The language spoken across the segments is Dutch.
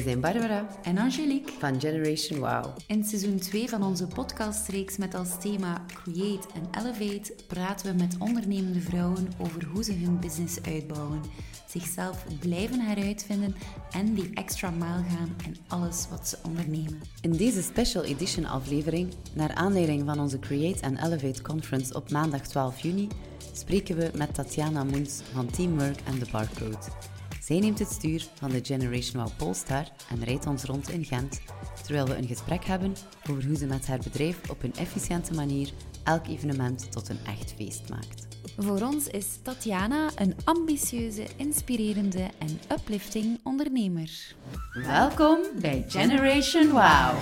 Wij zijn Barbara en Angelique van Generation Wow. In seizoen 2 van onze podcastreeks met als thema Create and Elevate praten we met ondernemende vrouwen over hoe ze hun business uitbouwen, zichzelf blijven heruitvinden en die extra mile gaan in alles wat ze ondernemen. In deze special edition aflevering, naar aanleiding van onze Create and Elevate conference op maandag 12 juni, spreken we met Tatjana Moens van Teamwork and The Barcode. Zij neemt het stuur van de Generation Wow Polestar en rijdt ons rond in Gent, terwijl we een gesprek hebben over hoe ze met haar bedrijf op een efficiënte manier elk evenement tot een echt feest maakt. Voor ons is Tatjana een ambitieuze, inspirerende en uplifting ondernemer. Welkom bij Generation Wow.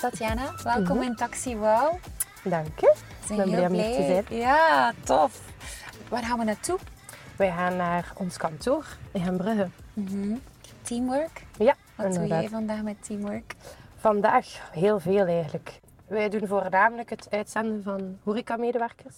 Tatjana, welkom Mhm. in Taxi Wow. Dank je. Ik zijn ben blij heel om hier te zijn. Ja, tof. Waar gaan we naartoe? Wij gaan naar ons kantoor in Gembrugge. Teamwork. Ja, Wat doe jij vandaag met Teamwork? Vandaag heel veel eigenlijk. Wij doen voornamelijk het uitzenden van horecamedewerkers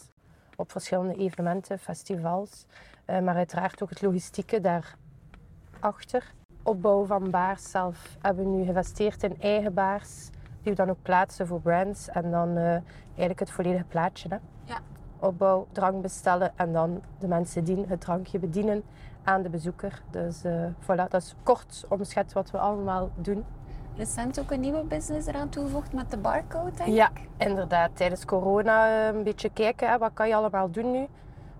op verschillende evenementen, festivals. eh, maar uiteraard ook het logistieke daarachter. Opbouw van baars zelf hebben we nu geïnvesteerd in eigen baars. Die we dan ook plaatsen voor brands. En dan eh, eigenlijk het volledige plaatje. Hè. Opbouw, drank bestellen en dan de mensen die het drankje bedienen aan de bezoeker. Dus eh, voilà, dat is kort omschet wat we allemaal doen. Recent ook een nieuwe business eraan toegevoegd met de barcode, denk ik. Ja, inderdaad. Tijdens corona eh, een beetje kijken, hè, wat kan je allemaal doen nu?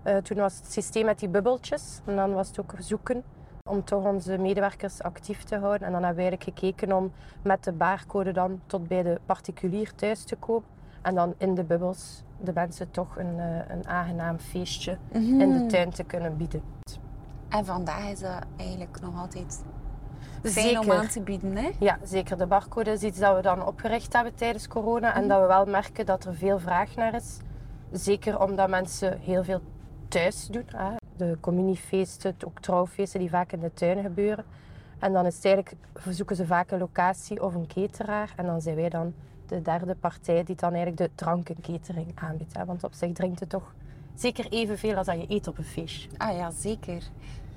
Eh, toen was het systeem met die bubbeltjes. En dan was het ook zoeken om toch onze medewerkers actief te houden. En dan hebben we eigenlijk gekeken om met de barcode dan tot bij de particulier thuis te komen. En dan in de bubbels de mensen toch een, eh, een aangenaam feestje in Mhm. de tuin te kunnen bieden. En vandaag is dat eigenlijk nog altijd fijn om aan te bieden, hè? Ja, zeker. De barcode is iets dat we dan opgericht hebben tijdens corona. En dat we wel merken dat er veel vraag naar is. Zeker omdat mensen heel veel thuis doen. Hè. De communiefeesten, ook trouwfeesten die vaak in de tuin gebeuren. En dan is het eigenlijk, zoeken ze vaak een locatie of een cateraar. En dan zijn wij dan de derde partij die dan eigenlijk de drankenkatering aanbiedt. Hè. Want op zich drinkt het toch zeker evenveel als dat je eet op een feestje. Ah ja, zeker.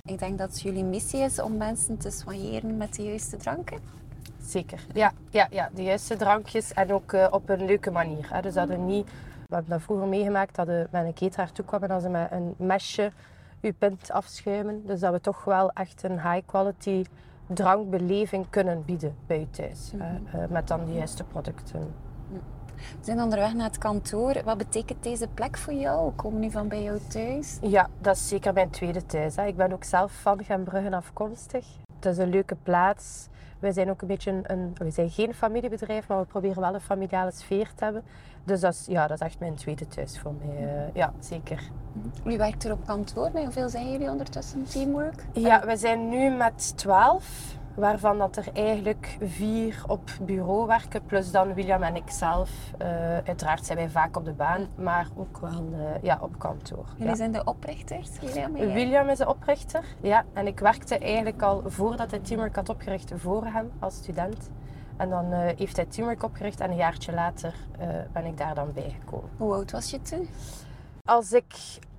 Ik denk dat jullie missie is om mensen te soigneren met de juiste dranken. Zeker. Ja, ja, ja, de juiste drankjes en ook eh, op een leuke manier. Hè. Dus dat we niet, we hebben dat vroeger meegemaakt, dat we met een cateraar toekwamen en ze met een mesje uw pint afschuimen. Dus dat we toch wel echt een high quality drankbeleving kunnen bieden bij u thuis. hè. Eh, met dan de juiste producten. We zijn onderweg naar het kantoor. Wat betekent deze plek voor jou? We komen nu van bij jou thuis. Ja, dat is zeker mijn tweede thuis. Hè. Ik ben ook zelf van Gembruggen afkomstig. Het is een leuke plaats. Wij zijn ook een beetje een, een we zijn geen familiebedrijf, maar we proberen wel een familiale sfeer te hebben. Dus dat is, ja, dat is echt mijn tweede thuis voor mij. eh, ja, zeker. Jullie werkt er op kantoor. Met hoeveel zijn jullie ondertussen teamwork? Ja, we zijn nu met twaalf, waarvan dat er eigenlijk vier op bureau werken, plus dan William en ik zelf. Eh, uiteraard zijn wij vaak op de baan, maar ook wel eh, ja, op kantoor. Jullie Ja. zijn de oprichters, William en? William is de oprichter, ja. En ik werkte eigenlijk al voordat hij Teamwork had opgericht voor hem als student. En dan eh, heeft hij Teamwork opgericht en een jaartje later ben ik daar dan bijgekomen. Hoe oud was je toen? Als ik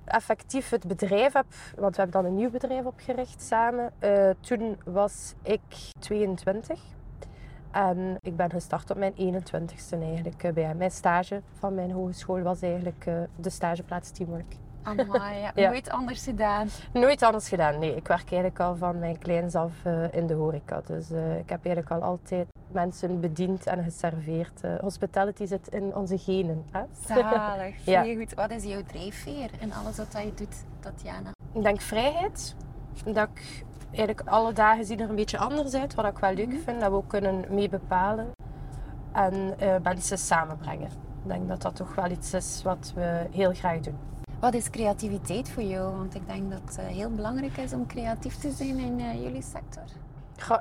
effectief het bedrijf heb, want we hebben dan een nieuw bedrijf opgericht samen, eh, toen was ik 22. En ik ben gestart op mijn 21ste eigenlijk eh, bij. Mijn stage van mijn hogeschool was eigenlijk eh, de stageplaats Teamwork. Amai, ja. Ja. nooit anders gedaan. Nooit anders gedaan, nee. Ik werk eigenlijk al van mijn kleins af eh, in de horeca. Dus eh, ik heb eigenlijk al altijd mensen bediend en geserveerd. Eh, hospitality zit in onze genen. Hè? Zalig, Ja. goed. Wat is jouw drijfveer in alles wat je doet, Tatjana? Ik denk vrijheid. Dat ik eigenlijk alle dagen zien er een beetje anders uit. Wat ik wel leuk vind. Dat we ook kunnen mee bepalen. En mensen samenbrengen. Ik denk dat dat toch wel iets is wat we heel graag doen. Wat is creativiteit voor jou? Want ik denk dat het eh, heel belangrijk is om creatief te zijn in eh, jullie sector.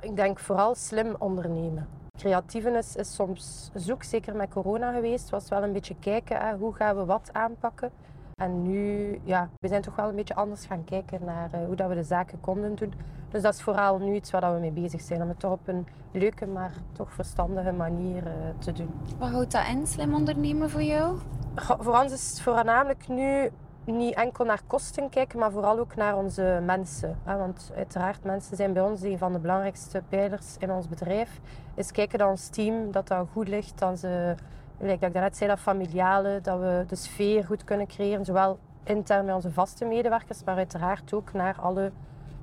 Ik denk vooral slim ondernemen. Creatievenis is soms zoek, zeker met corona geweest. Was wel een beetje kijken, hè, hoe gaan we wat aanpakken. En nu, ja, we zijn toch wel een beetje anders gaan kijken naar eh, hoe dat we de zaken konden doen. Dus dat is vooral nu iets waar we mee bezig zijn. Om het toch op een leuke, maar toch verstandige manier te doen. Wat houdt dat in, slim ondernemen voor jou? Voor ons is het voornamelijk nu niet enkel naar kosten kijken, maar vooral ook naar onze mensen. Want uiteraard, mensen zijn bij ons een van de belangrijkste pijlers in ons bedrijf. Is kijken dat ons team dat dat goed ligt, dat ze, like dat ik daarnet zei, dat familiale, dat we de sfeer goed kunnen creëren, zowel intern bij onze vaste medewerkers, maar uiteraard ook naar alle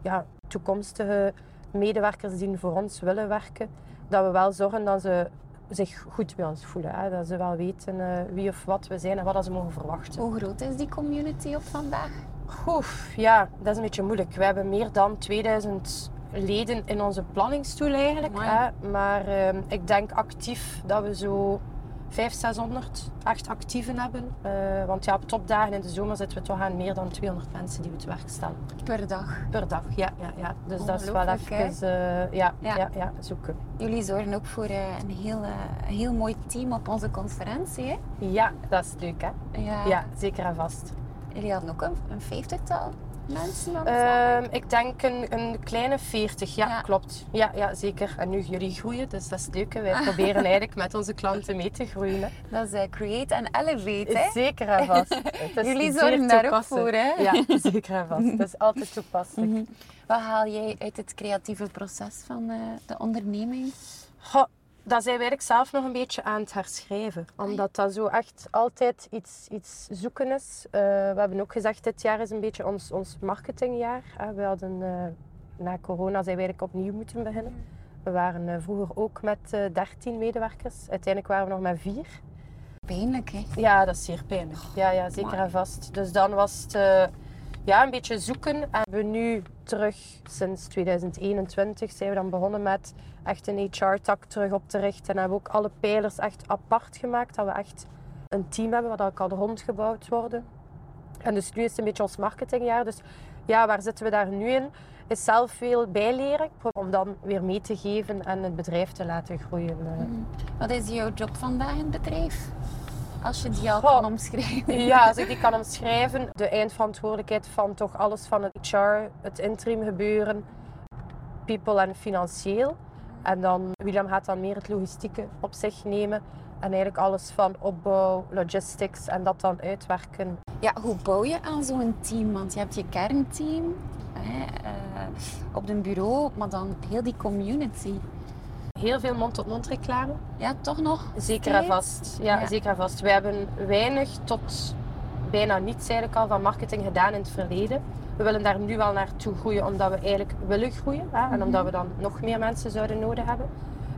ja, toekomstige medewerkers die voor ons willen werken. Dat we wel zorgen dat ze zich goed bij ons voelen. Hè? Dat ze wel weten uh, wie of wat we zijn en wat ze mogen verwachten. Hoe groot is die community op vandaag? Oef, ja, dat is een beetje moeilijk. We hebben meer dan 2000 leden in onze planningstoel eigenlijk. Hè? Maar uh, ik denk actief dat we zo 500, 600 echt actieven hebben. Uh, want ja, op topdagen in de zomer zitten we toch aan meer dan 200 mensen die we te werk stellen. Per dag? Per dag, ja. ja, ja. Dus dat is wel even uh, ja, ja. Ja, ja, zoeken. Jullie zorgen ook voor uh, een heel, heel mooi team op onze conferentie, hè? Ja, dat is leuk, hè? Ja, ja zeker en vast. Jullie hadden ook een, een vijftigtal mensen uh, Ik denk een, een kleine 40, ja, klopt. Ja, ja, zeker. En nu jullie groeien, dus dat is leuk. Wij proberen eigenlijk met onze klanten mee te groeien. Hè. Dat is uh, create en elevate, hè? Zeker en vast. jullie zorgen daar ook voor, hè? Ja, zeker en vast. Dat is altijd toepasselijk. Mm -hmm. Wat haal jij uit het creatieve proces van uh, de onderneming? Goh, dat zijn we eigenlijk zelf nog een beetje aan het herschrijven. Omdat dat zo echt altijd iets, iets zoeken is. Uh, we hebben ook gezegd, dit jaar is een beetje ons, ons marketingjaar. Uh, we hadden, uh, na corona zijn we eigenlijk opnieuw moeten beginnen. We waren vroeger ook met 13 medewerkers. Uiteindelijk waren we nog met vier. Pijnlijk, hè? Ja, dat is zeer pijnlijk. Ja, ja zeker en vast. Dus dan was het ja, een beetje zoeken. En we nu terug, sinds 2021, zijn we dan begonnen met echt een HR-tak terug op te richten. En hebben we ook alle pijlers echt apart gemaakt. Dat we echt een team hebben waar al rondgebouwd worden. En dus nu is het een beetje ons marketingjaar. Dus ja, waar zitten we daar nu in? Is zelf veel bijleren om dan weer mee te geven en het bedrijf te laten groeien. Mm. Wat is jouw job vandaag in het bedrijf? Als je die al kan omschrijven. Ja, als ik die kan omschrijven. De eindverantwoordelijkheid van toch alles van het HR, het interim gebeuren, people en financieel. En dan, William gaat dan meer het logistieke op zich nemen. En eigenlijk alles van opbouw, logistics en dat dan uitwerken. Ja, hoe bouw je aan zo'n team? Want je hebt je kernteam hè, uh, op een bureau, maar dan heel die community. Heel veel mond-tot-mond reclame. Ja, toch nog? Zeker en vast. Ja, ja, zeker en vast. We hebben weinig tot bijna niets eigenlijk al van marketing gedaan in het verleden. We willen daar nu wel naartoe groeien omdat we eigenlijk willen groeien. Hè? En omdat we dan nog meer mensen zouden nodig hebben.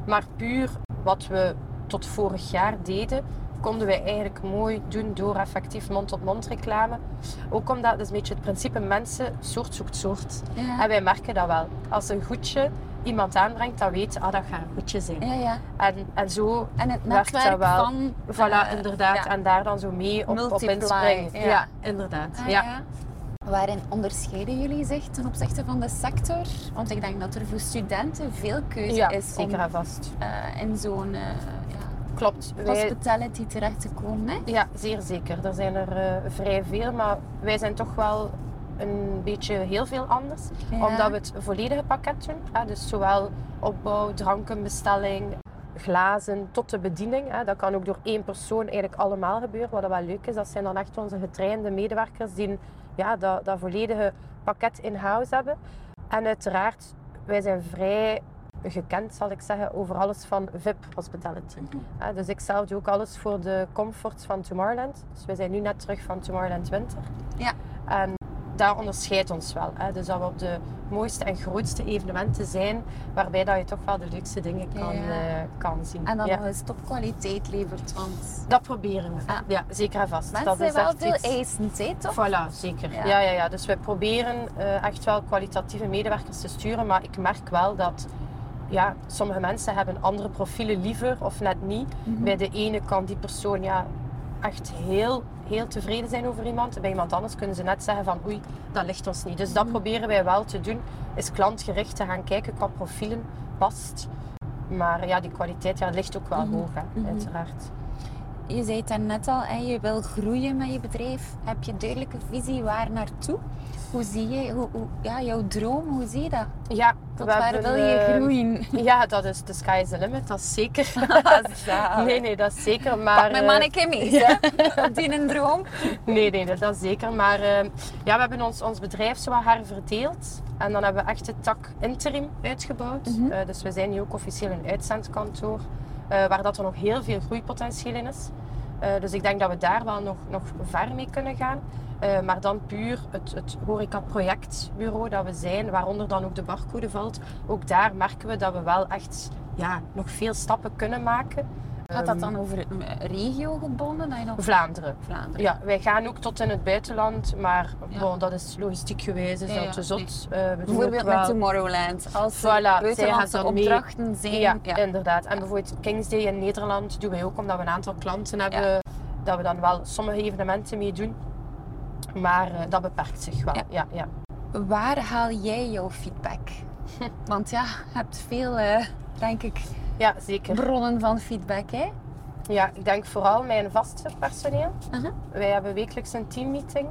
Maar puur wat we tot vorig jaar deden, konden wij eigenlijk mooi doen door effectief mond-tot-mond reclame. Ook omdat, dat is een beetje het principe, mensen, soort zoekt soort. Ja. En wij merken dat wel. Als een goedje iemand aanbrengt, dan weet ah, dat gaat een goedje zijn. Ja, ja. En, en zo en het werkt dat wel. van... Voilà, uh, inderdaad. Ja. En daar dan zo mee op, op inspringen. Ja. ja, inderdaad. Ah, ja. Waarin onderscheiden jullie zich ten opzichte van de sector? Want ik denk dat er voor studenten veel keuze is zeker om vast. Uh, in zo'n uh, Klopt. hospitality terecht te komen. Hè? Ja, zeer zeker. Er zijn er vrij veel, maar wij zijn toch wel een beetje heel veel anders. Omdat we het volledige pakket doen. Hè? Dus zowel opbouw, drankenbestelling, glazen tot de bediening. Hè. Dat kan ook door één persoon eigenlijk allemaal gebeuren. Wat wel leuk is, dat zijn dan echt onze getrainde medewerkers die ja, dat, dat volledige pakket in house hebben. En uiteraard, wij zijn vrij gekend, zal ik zeggen, over alles van VIP hospitality. Mhm. dus ik zelf doe ook alles voor de comforts van Tomorrowland. Dus wij zijn nu net terug van Tomorrowland Winter. Ja. En daar onderscheidt ons wel. Hè. Dus dat we op de mooiste en grootste evenementen zijn, waarbij dat je toch wel de leukste dingen kan, ja. uh, kan zien. En dan ja. nog eens topkwaliteit levert, want... Dat proberen we. Ah. Ja, zeker en vast. Mensen dat zijn wel veel iets... eisend, toch? Voilà, zeker. Ja. Ja, ja, Dus we proberen uh, echt wel kwalitatieve medewerkers te sturen, maar ik merk wel dat ja, sommige mensen hebben andere profielen liever of net niet. Mm -hmm. Bij de ene kan die persoon ja, echt heel, heel tevreden zijn over iemand. Bij iemand anders kunnen ze net zeggen van oei, dat ligt ons niet. Dus dat proberen wij wel te doen. Is klantgericht te gaan kijken qua profielen past. Maar ja, die kwaliteit ja, ligt ook wel mm -hmm. hoog, hè, mm -hmm. uiteraard. Je zei het net al, hè, je wil groeien met je bedrijf. Heb je een duidelijke visie waar naartoe? Hoe zie je, hoe, hoe, ja, jouw droom, hoe zie je dat? Ja, Tot waar hebben, wil je eh, groeien? Ja, dat is de sky is the limit, dat is zeker. Nee, nee, dat is zeker. Maar, Pak mijn manneke mee, hè? Op die een droom. Nee, nee, dat is zeker. Maar ja, we hebben ons, ons bedrijf zo herverdeeld. En dan hebben we echt de tak interim uitgebouwd. Mhm. Eh, dus we zijn nu ook officieel een uitzendkantoor. eh, waar dat er nog heel veel groeipotentieel in is. Dus ik denk dat we daar wel nog, nog ver mee kunnen gaan. Eh, maar dan puur het, het horeca-projectbureau dat we zijn, waaronder dan ook de barcode valt. Ook daar merken we dat we wel echt ja, nog veel stappen kunnen maken. Gaat dat Ehm, dan over eh, regio gebonden? Dat je nog... Vlaanderen. Vlaanderen. Ja, wij gaan ook tot in het buitenland, maar Ja. bon, dat is logistiek gewijs, is Ja, dat te zot. Eh, Bijvoorbeeld wel... met Tomorrowland. Als er Voilà, buitenlandse dan mee. opdrachten zijn. Ja, inderdaad. En bijvoorbeeld Kings Day in Nederland doen wij ook omdat we een aantal klanten hebben, dat we dan wel sommige evenementen mee doen. Maar eh, dat beperkt zich wel. Ja. Ja. Ja, Waar haal jij jouw feedback? Want ja, je hebt veel, eh, denk ik, ja. zeker. bronnen van feedback, hè? Ja, ik denk vooral mijn vaste personeel. Aha. Wij hebben wekelijks een teammeeting.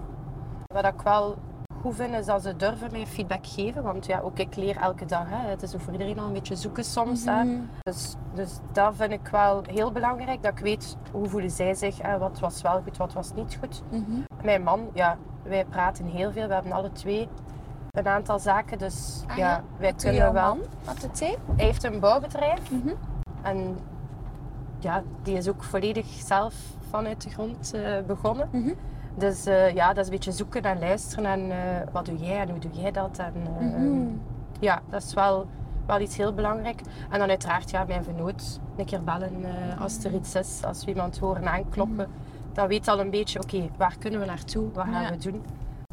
Wat ik wel goed vind, is dat ze durven mij feedback geven. Want ja, ook ik leer elke dag. Hè. Het is voor iedereen al een beetje zoeken soms. Hè. Mhm. Dus, dus dat vind ik wel heel belangrijk. Dat ik weet hoe voelen zij zich. Hè. Wat was wel goed, wat was niet goed. Mhm. Mijn man, ja, wij praten heel veel. We hebben alle twee een aantal zaken. Dus Ah ja, wij Wat kunnen wel. man? Wat doet hij? Hij heeft een bouwbedrijf. Mhm. En ja, die is ook volledig zelf vanuit de grond eh, begonnen. Mhm. Dus eh, ja, dat is een beetje zoeken en luisteren en eh, wat doe jij en hoe doe jij dat. En, eh, Mhm. Ja, dat is wel, wel iets heel belangrijk. En dan uiteraard ja, mijn vernoot een keer bellen als er iets is, als we iemand horen aankloppen. Dan weet al een beetje, oké, waar kunnen we naartoe, wat gaan Ja. we doen.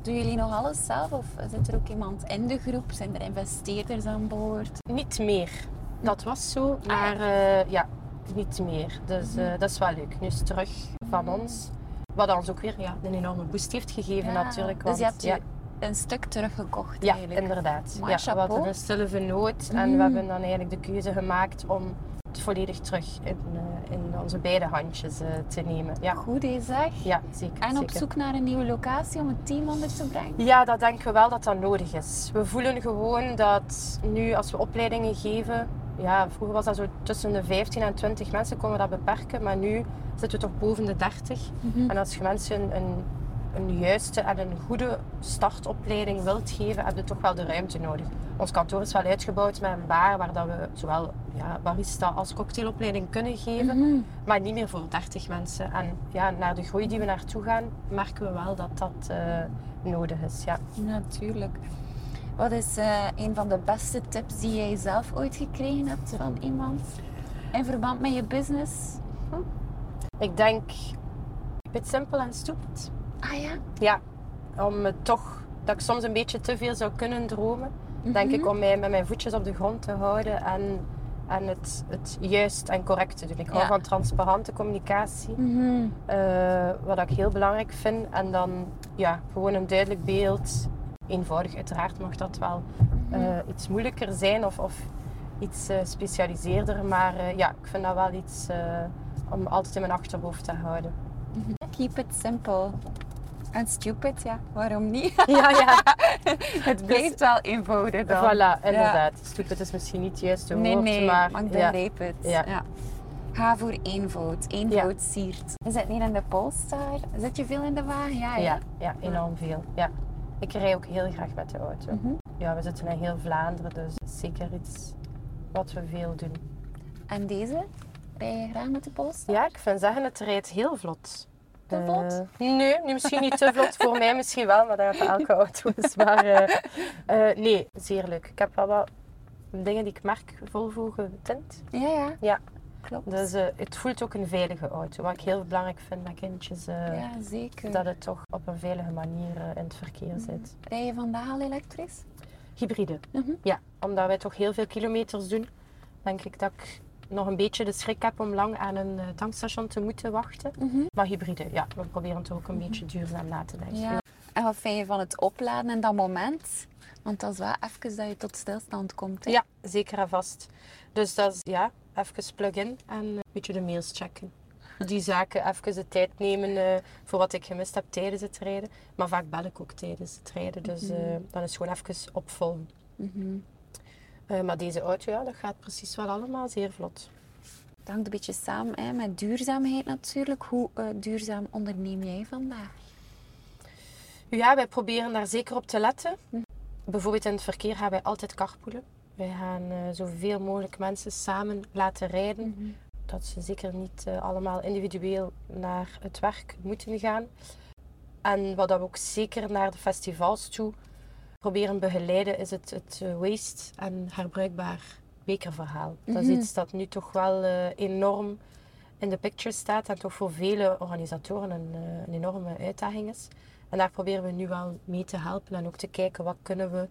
Doen jullie nog alles zelf of zit er ook iemand in de groep? Zijn er investeerders aan boord? Niet meer. Dat was zo, maar eh, ja, niet meer. Dus dat is wel leuk. Nu is het terug van ons. Wat ons ook weer ja, een enorme boost heeft gegeven Ja, natuurlijk. Dus je hebt ja, je een stuk teruggekocht Ja, eigenlijk. inderdaad. Maar ja, we hadden een stille vernoot en Mm. we hebben dan eigenlijk de keuze gemaakt om het volledig terug in, eh, in onze beide handjes eh, te nemen. Ja, Goed hè, zeg. ja zeker. En op zeker. zoek naar een nieuwe locatie om het team onder te brengen? Ja, dat denken we wel dat dat nodig is. We voelen gewoon dat nu als we opleidingen geven, ja, vroeger was dat zo tussen de 15 en 20 mensen, konden we dat beperken, maar nu zitten we toch boven de 30. Mhm. En als je mensen een, een, een juiste en een goede startopleiding wilt geven, heb je toch wel de ruimte nodig. Ons kantoor is wel uitgebouwd met een bar waar dat we zowel ja, barista als cocktailopleiding kunnen geven, Mhm. maar niet meer voor 30 mensen. En ja, naar de groei die we naartoe gaan, merken we wel dat dat eh, nodig is. Ja. Natuurlijk. Wat is eh, een van de beste tips die jij zelf ooit gekregen hebt van iemand? In verband met je business? Ik denk, het simpel en stupid. Ah ja? Ja, om toch, dat ik soms een beetje te veel zou kunnen dromen. Denk Mhm. ik om mij met mijn voetjes op de grond te houden en, en het, het juist en correct te doen. Ik hou van transparante communicatie, Mhm. eh, wat ik heel belangrijk vind. En dan ja, gewoon een duidelijk beeld. Eenvoudig, uiteraard mag dat wel Mhm. eh, iets moeilijker zijn of, of iets eh, specialiseerder. Maar eh, ja, ik vind dat wel iets om altijd in mijn achterhoofd te houden. Keep it simple. En stupid, ja, waarom niet? Ja, ja. het blijft wel eenvoudig dan. Voilà, inderdaad. Stupid is misschien niet het juiste Nee, woord, nee, maar, ik ja. begrijp het. Ja. Ja. Ga voor eenvoud. Eenvoud siert. We zitten hier in de Polestar. Zit je veel in de wagen? Ja, Ja, ja, enorm veel. Ja. Ik rij ook heel graag met de auto. Mhm. Ja, we zitten in heel Vlaanderen, dus zeker iets wat we veel doen. En deze? Rij je graag met de Polestar? Ja, ik vind zeggen, het rijdt heel vlot. Te Eh, vlot? nee, misschien niet te vlot. Voor mij misschien wel, maar dat gaat elke auto is. Maar eh, eh, nee, zeer leuk. Ik heb wel wat dingen die ik merk Volvo getint. Ja, ja. Ja, Klopt. dus het voelt ook een veilige auto. Wat ik heel belangrijk vind met kindjes. eh, ja, zeker. Dat het toch op een veilige manier eh, in het verkeer zit. Rij je vandaag al elektrisch? Hybride. Mhm. Ja, omdat wij toch heel veel kilometers doen, denk ik dat ik nog een beetje de schrik heb om lang aan een tankstation te moeten wachten. Mhm. Maar hybride, ja, we proberen toch ook een beetje duurzaam na te denken. Ja. En wat vind je van het opladen in dat moment? Want dat is wel even dat je tot stilstand komt. Hè? Ja, zeker en vast. Dus dat is ja, even plug-in en een beetje de mails checken. die zaken even de tijd nemen eh, voor wat ik gemist heb tijdens het rijden. Maar vaak bel ik ook tijdens het rijden. Dus Mhm. eh, dan is gewoon even opvolgen. Eh, maar deze auto, ja, dat gaat precies wel allemaal zeer vlot. Het hangt een beetje samen hè, met duurzaamheid natuurlijk. Hoe eh, duurzaam onderneem jij vandaag? Ja, wij proberen daar zeker op te letten. Mhm. Bijvoorbeeld in het verkeer gaan wij altijd carpoolen. Wij gaan eh, zoveel mogelijk mensen samen laten rijden. Dat ze zeker niet eh, allemaal individueel naar het werk moeten gaan. En wat dat we ook zeker naar de festivals toe proberen begeleiden, is het, het eh, waste en herbruikbaar bekerverhaal. Dat is Mhm. iets dat nu toch wel enorm in de picture staat en toch voor vele organisatoren een, een enorme uitdaging is. En daar proberen we nu wel mee te helpen en ook te kijken wat kunnen we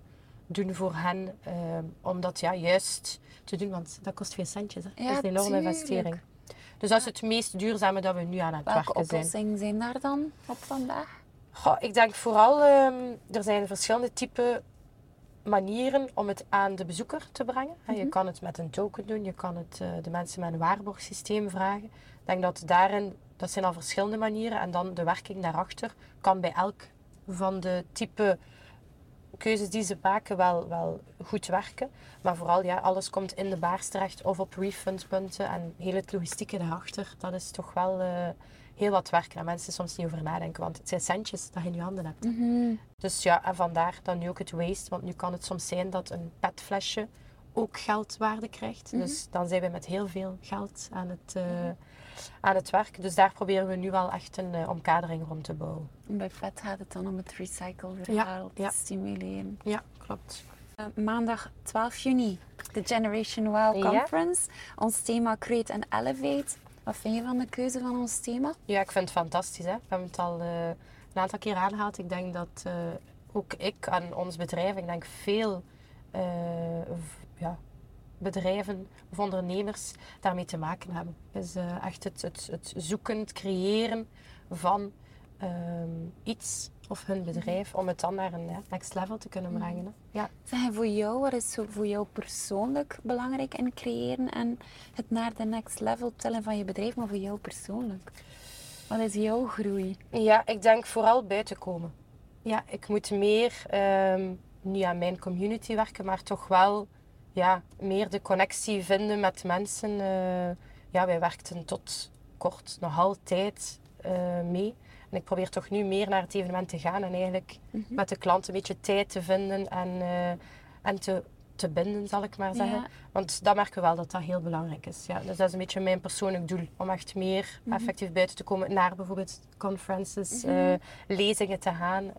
doen voor hen eh, om dat ja, juist te doen, want dat kost veel centjes. Hè? Ja, dat is een enorme tuurlijk. investering. Dus dat is het meest duurzame dat we nu aan het Welke werken zijn. oplossingen zijn daar dan op vandaag? Goh, ik denk vooral, ehm, er zijn verschillende type manieren om het aan de bezoeker te brengen. Je kan het met een token doen, je kan het eh, de mensen met een waarborgsysteem vragen. Ik denk dat daarin, dat zijn al verschillende manieren. En dan de werking daarachter kan bij elk van de type keuzes die ze maken wel, wel goed werken. Maar vooral, ja, alles komt in de baars terecht of op refundpunten. En heel het logistieke daarachter, dat is toch wel eh, heel wat werk. Daar mensen soms niet over nadenken, want het zijn centjes dat je in je handen hebt. Dus ja, en vandaar dan nu ook het waste. Want nu kan het soms zijn dat een petflesje ook geldwaarde krijgt. Dus dan zijn we met heel veel geld aan het, eh, aan het werk. Dus daar proberen we nu wel echt een eh, omkadering rond te bouwen. Bij PET gaat het dan om het recycle-verhaal te ja. stimuleren. Ja, klopt. Eh, maandag 12 juni, de Generation Wow. Conference. Ons thema Create and Elevate. Wat vind je van de keuze van ons thema? Ja, ik vind het fantastisch. Hè? We hebben het al eh, een aantal keer aangehaald. Ik denk dat ook ik en ons bedrijf, ik denk veel ja, bedrijven of ondernemers daarmee te maken hebben. Dus eh, echt het, het, het zoeken, het creëren van ehm, iets of hun bedrijf om het dan naar een next level te kunnen brengen. Hè? Ja. Zeg, en voor jou, wat is voor jou persoonlijk belangrijk in creëren en het naar de next level tillen van je bedrijf, maar voor jou persoonlijk? Wat is jouw groei? Ja, ik denk vooral buiten komen. Ja, ik moet meer ehm, niet aan mijn community werken, maar toch wel ja, meer de connectie vinden met mensen. Eh, ja, wij werkten tot kort nog altijd eh, mee. En ik probeer toch nu meer naar het evenement te gaan en eigenlijk met de klant een beetje tijd te vinden en, eh, en te, te binden, zal ik maar zeggen. Ja. Want dat merken we wel dat dat heel belangrijk is. Ja, dus dat is een beetje mijn persoonlijk doel. Om echt meer effectief buiten te komen naar bijvoorbeeld conferences, eh, lezingen te gaan.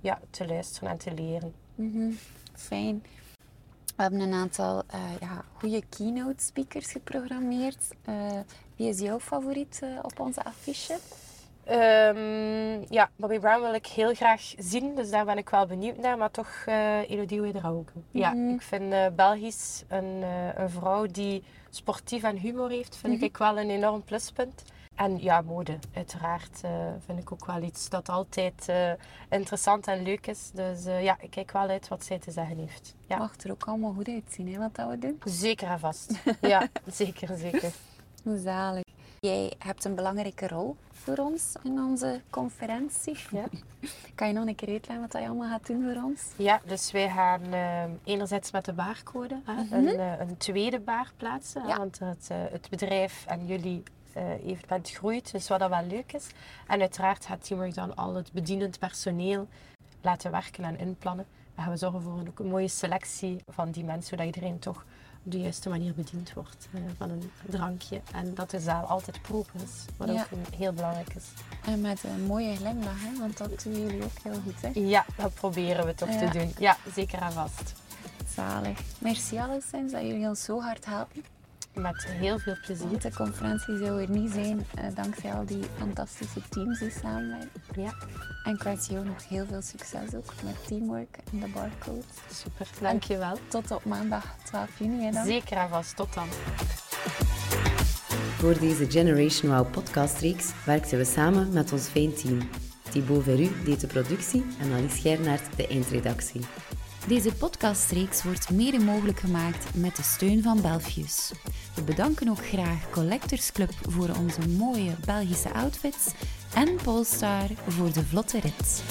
Ja, te luisteren en te leren. Mhm, Fijn. We hebben een aantal eh, ja, goede keynote speakers geprogrammeerd. Eh, wie is jouw favoriet eh, op onze affiche? Ehm, ja, Bobby Brown wil ik heel graag zien, dus daar ben ik wel benieuwd naar. Maar toch eh Elodie Ouedraogo. Ja, Mhm. ik vind eh, Belgisch een, een vrouw die sportief en humor heeft, vind Mhm. ik wel een enorm pluspunt. En ja, mode, uiteraard, eh, vind ik ook wel iets dat altijd eh, interessant en leuk is. Dus eh, ja, ik kijk wel uit wat zij te zeggen heeft. Ja, Mag er ook allemaal goed uitzien, hè, wat dat we doen. zeker en vast. ja, zeker, zeker. Hoe zalig. Jij hebt een belangrijke rol voor ons in onze conferentie. Ja. Kan je nog een keer uitleggen wat je allemaal gaat doen voor ons? Ja, dus wij gaan enerzijds met de baarcode hè, een, een tweede baar plaatsen. Ja. want het, het bedrijf en jullie evenement groeit, dus wat dat wel leuk is. En uiteraard gaat Teamwork dan al het bedienend personeel laten werken en inplannen. Dan gaan we zorgen voor een, ook een mooie selectie van die mensen, zodat iedereen toch op de juiste manier bediend wordt eh, van een drankje. En dat de zaal altijd proper is, wat Ja. ook heel belangrijk is. En met een mooie glimlach, hè? want dat doen jullie ook heel goed. Hè? Ja, dat proberen we toch Ja. te doen. Ja, zeker en vast. Zalig. Merci alleszins dat jullie ons zo hard helpen. Met heel veel plezier. De conferentie zou er niet zijn eh, dankzij al die fantastische teams die samenwerken. Ja. En ik wens jou nog heel veel succes ook met teamwork en de barcode. Super, dankjewel. Tot op maandag 12 juni. Hè, dan. Zeker en vast, tot dan. Voor deze Generation Wow podcastreeks werkten we samen met ons fijn team. Thibaut Verru deed de productie en Alice Schernaert de eindredactie. Deze podcastreeks wordt mede mogelijk gemaakt met de steun van Belfius. We bedanken ook graag Collectors Club voor onze mooie Belgische outfits en Polestar voor de vlotte rit.